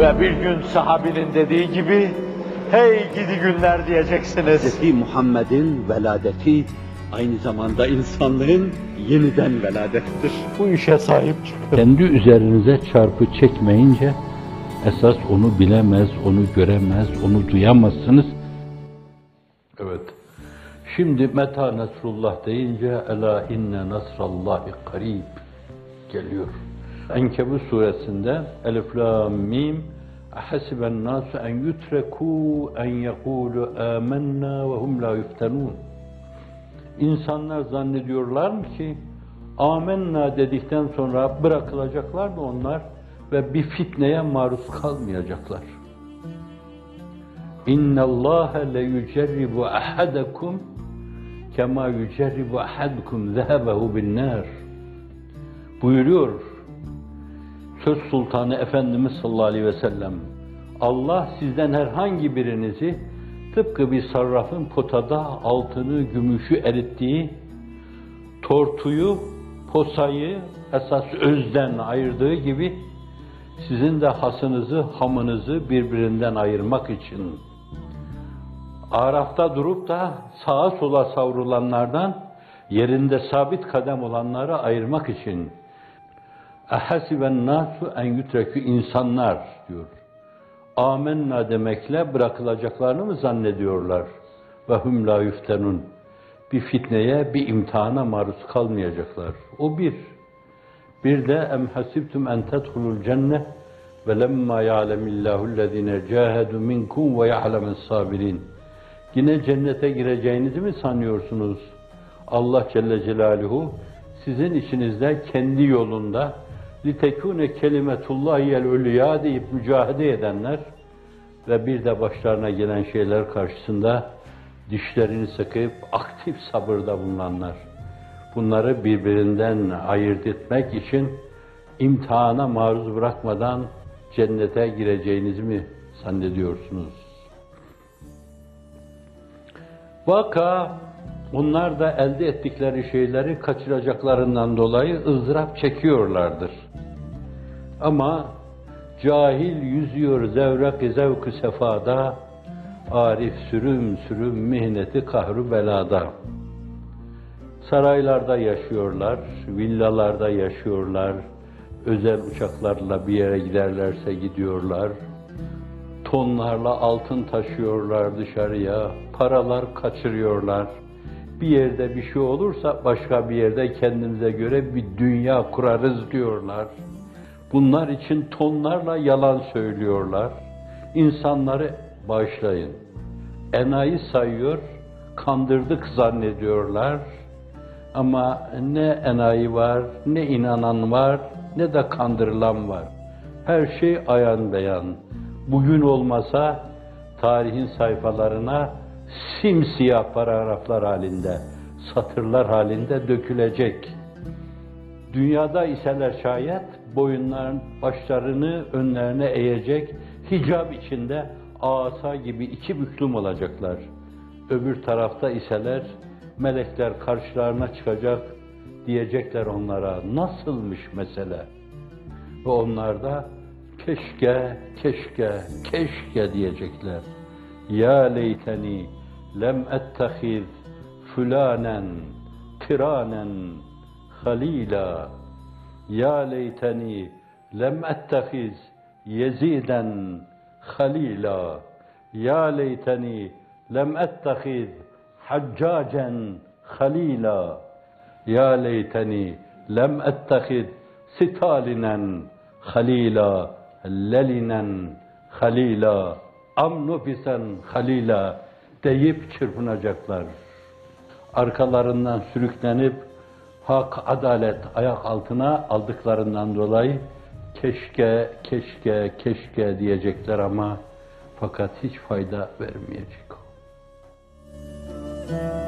Ve bir gün sahabinin dediği gibi, hey gidi günler diyeceksiniz. Hz. Muhammed'in veladeti aynı zamanda insanlığın yeniden veladettir. Bu işe sahip çıkın. Kendi üzerinize çarpı çekmeyince esas onu bilemez, onu göremez, onu duyamazsınız. Evet. Şimdi meta nasrullah deyince ela inne nasrallahi karib geliyor. Enkebut suresinde Elif lam mim Ahasiben nasu en yutreku en yekulu amennâ ve hum la yuftenûn. İnsanlar zannediyorlar mı ki amenna dedikten sonra bırakılacaklar mı onlar ve bir fitneye maruz kalmayacaklar. İnna Allah le yucerribu ahadakum kema yucerribu ahadukum zehebehu bin nar. Buyuruyor Söz Sultanı Efendimiz sallallahu aleyhi ve sellem. Allah sizden herhangi birinizi tıpkı bir sarrafın potada altını, gümüşü erittiği, tortuyu, posayı esas özden ayırdığı gibi sizin de hasınızı, hamınızı birbirinden ayırmak için Arafta durup da sağa sola savrulanlardan yerinde sabit kadem olanları ayırmak için Ehasiben nasu en yutrekü insanlar diyor. Amenna demekle bırakılacaklarını mı zannediyorlar? Ve hum la yuftenun. Bir fitneye, bir imtihana maruz kalmayacaklar. O bir. Bir de em hasibtum en tedhulul cennet ve lemma ya'lemillahu ellezine cahedu minkum ve ya'lemen sabirin. Yine cennete gireceğinizi mi sanıyorsunuz? Allah Celle Celaluhu sizin içinizde kendi yolunda litekune kelimetullahiyel ulya deyip mücahede edenler ve bir de başlarına gelen şeyler karşısında dişlerini sıkıp aktif sabırda bulunanlar. Bunları birbirinden ayırt etmek için imtihana maruz bırakmadan cennete gireceğinizi mi zannediyorsunuz? Vaka onlar da elde ettikleri şeyleri kaçıracaklarından dolayı ızdırap çekiyorlardır. Ama cahil yüzüyor zevrek zevk sefada, arif sürüm sürüm mihneti kahru belada. Saraylarda yaşıyorlar, villalarda yaşıyorlar, özel uçaklarla bir yere giderlerse gidiyorlar, tonlarla altın taşıyorlar dışarıya, paralar kaçırıyorlar. Bir yerde bir şey olursa başka bir yerde kendimize göre bir dünya kurarız diyorlar. Bunlar için tonlarla yalan söylüyorlar. İnsanları bağışlayın. Enayi sayıyor, kandırdık zannediyorlar. Ama ne enayi var, ne inanan var, ne de kandırılan var. Her şey ayan beyan. Bugün olmasa tarihin sayfalarına simsiyah paragraflar halinde, satırlar halinde dökülecek. Dünyada iseler şayet boyunların başlarını önlerine eğecek, hicab içinde asa gibi iki büklüm olacaklar. Öbür tarafta iseler melekler karşılarına çıkacak, diyecekler onlara nasılmış mesele. Ve onlar da keşke, keşke, keşke diyecekler. Ya leyteni لم أتخذ فلانا كرانا خليلا. يا ليتني لم أتخذ يزيدا خليلا. يا ليتني لم أتخذ حجاجا خليلا. يا ليتني لم أتخذ ستالنا خليلا. للنا خليلا. أم نفسا خليلا. deyip çırpınacaklar. Arkalarından sürüklenip hak, adalet ayak altına aldıklarından dolayı keşke, keşke, keşke diyecekler ama fakat hiç fayda vermeyecek o. Müzik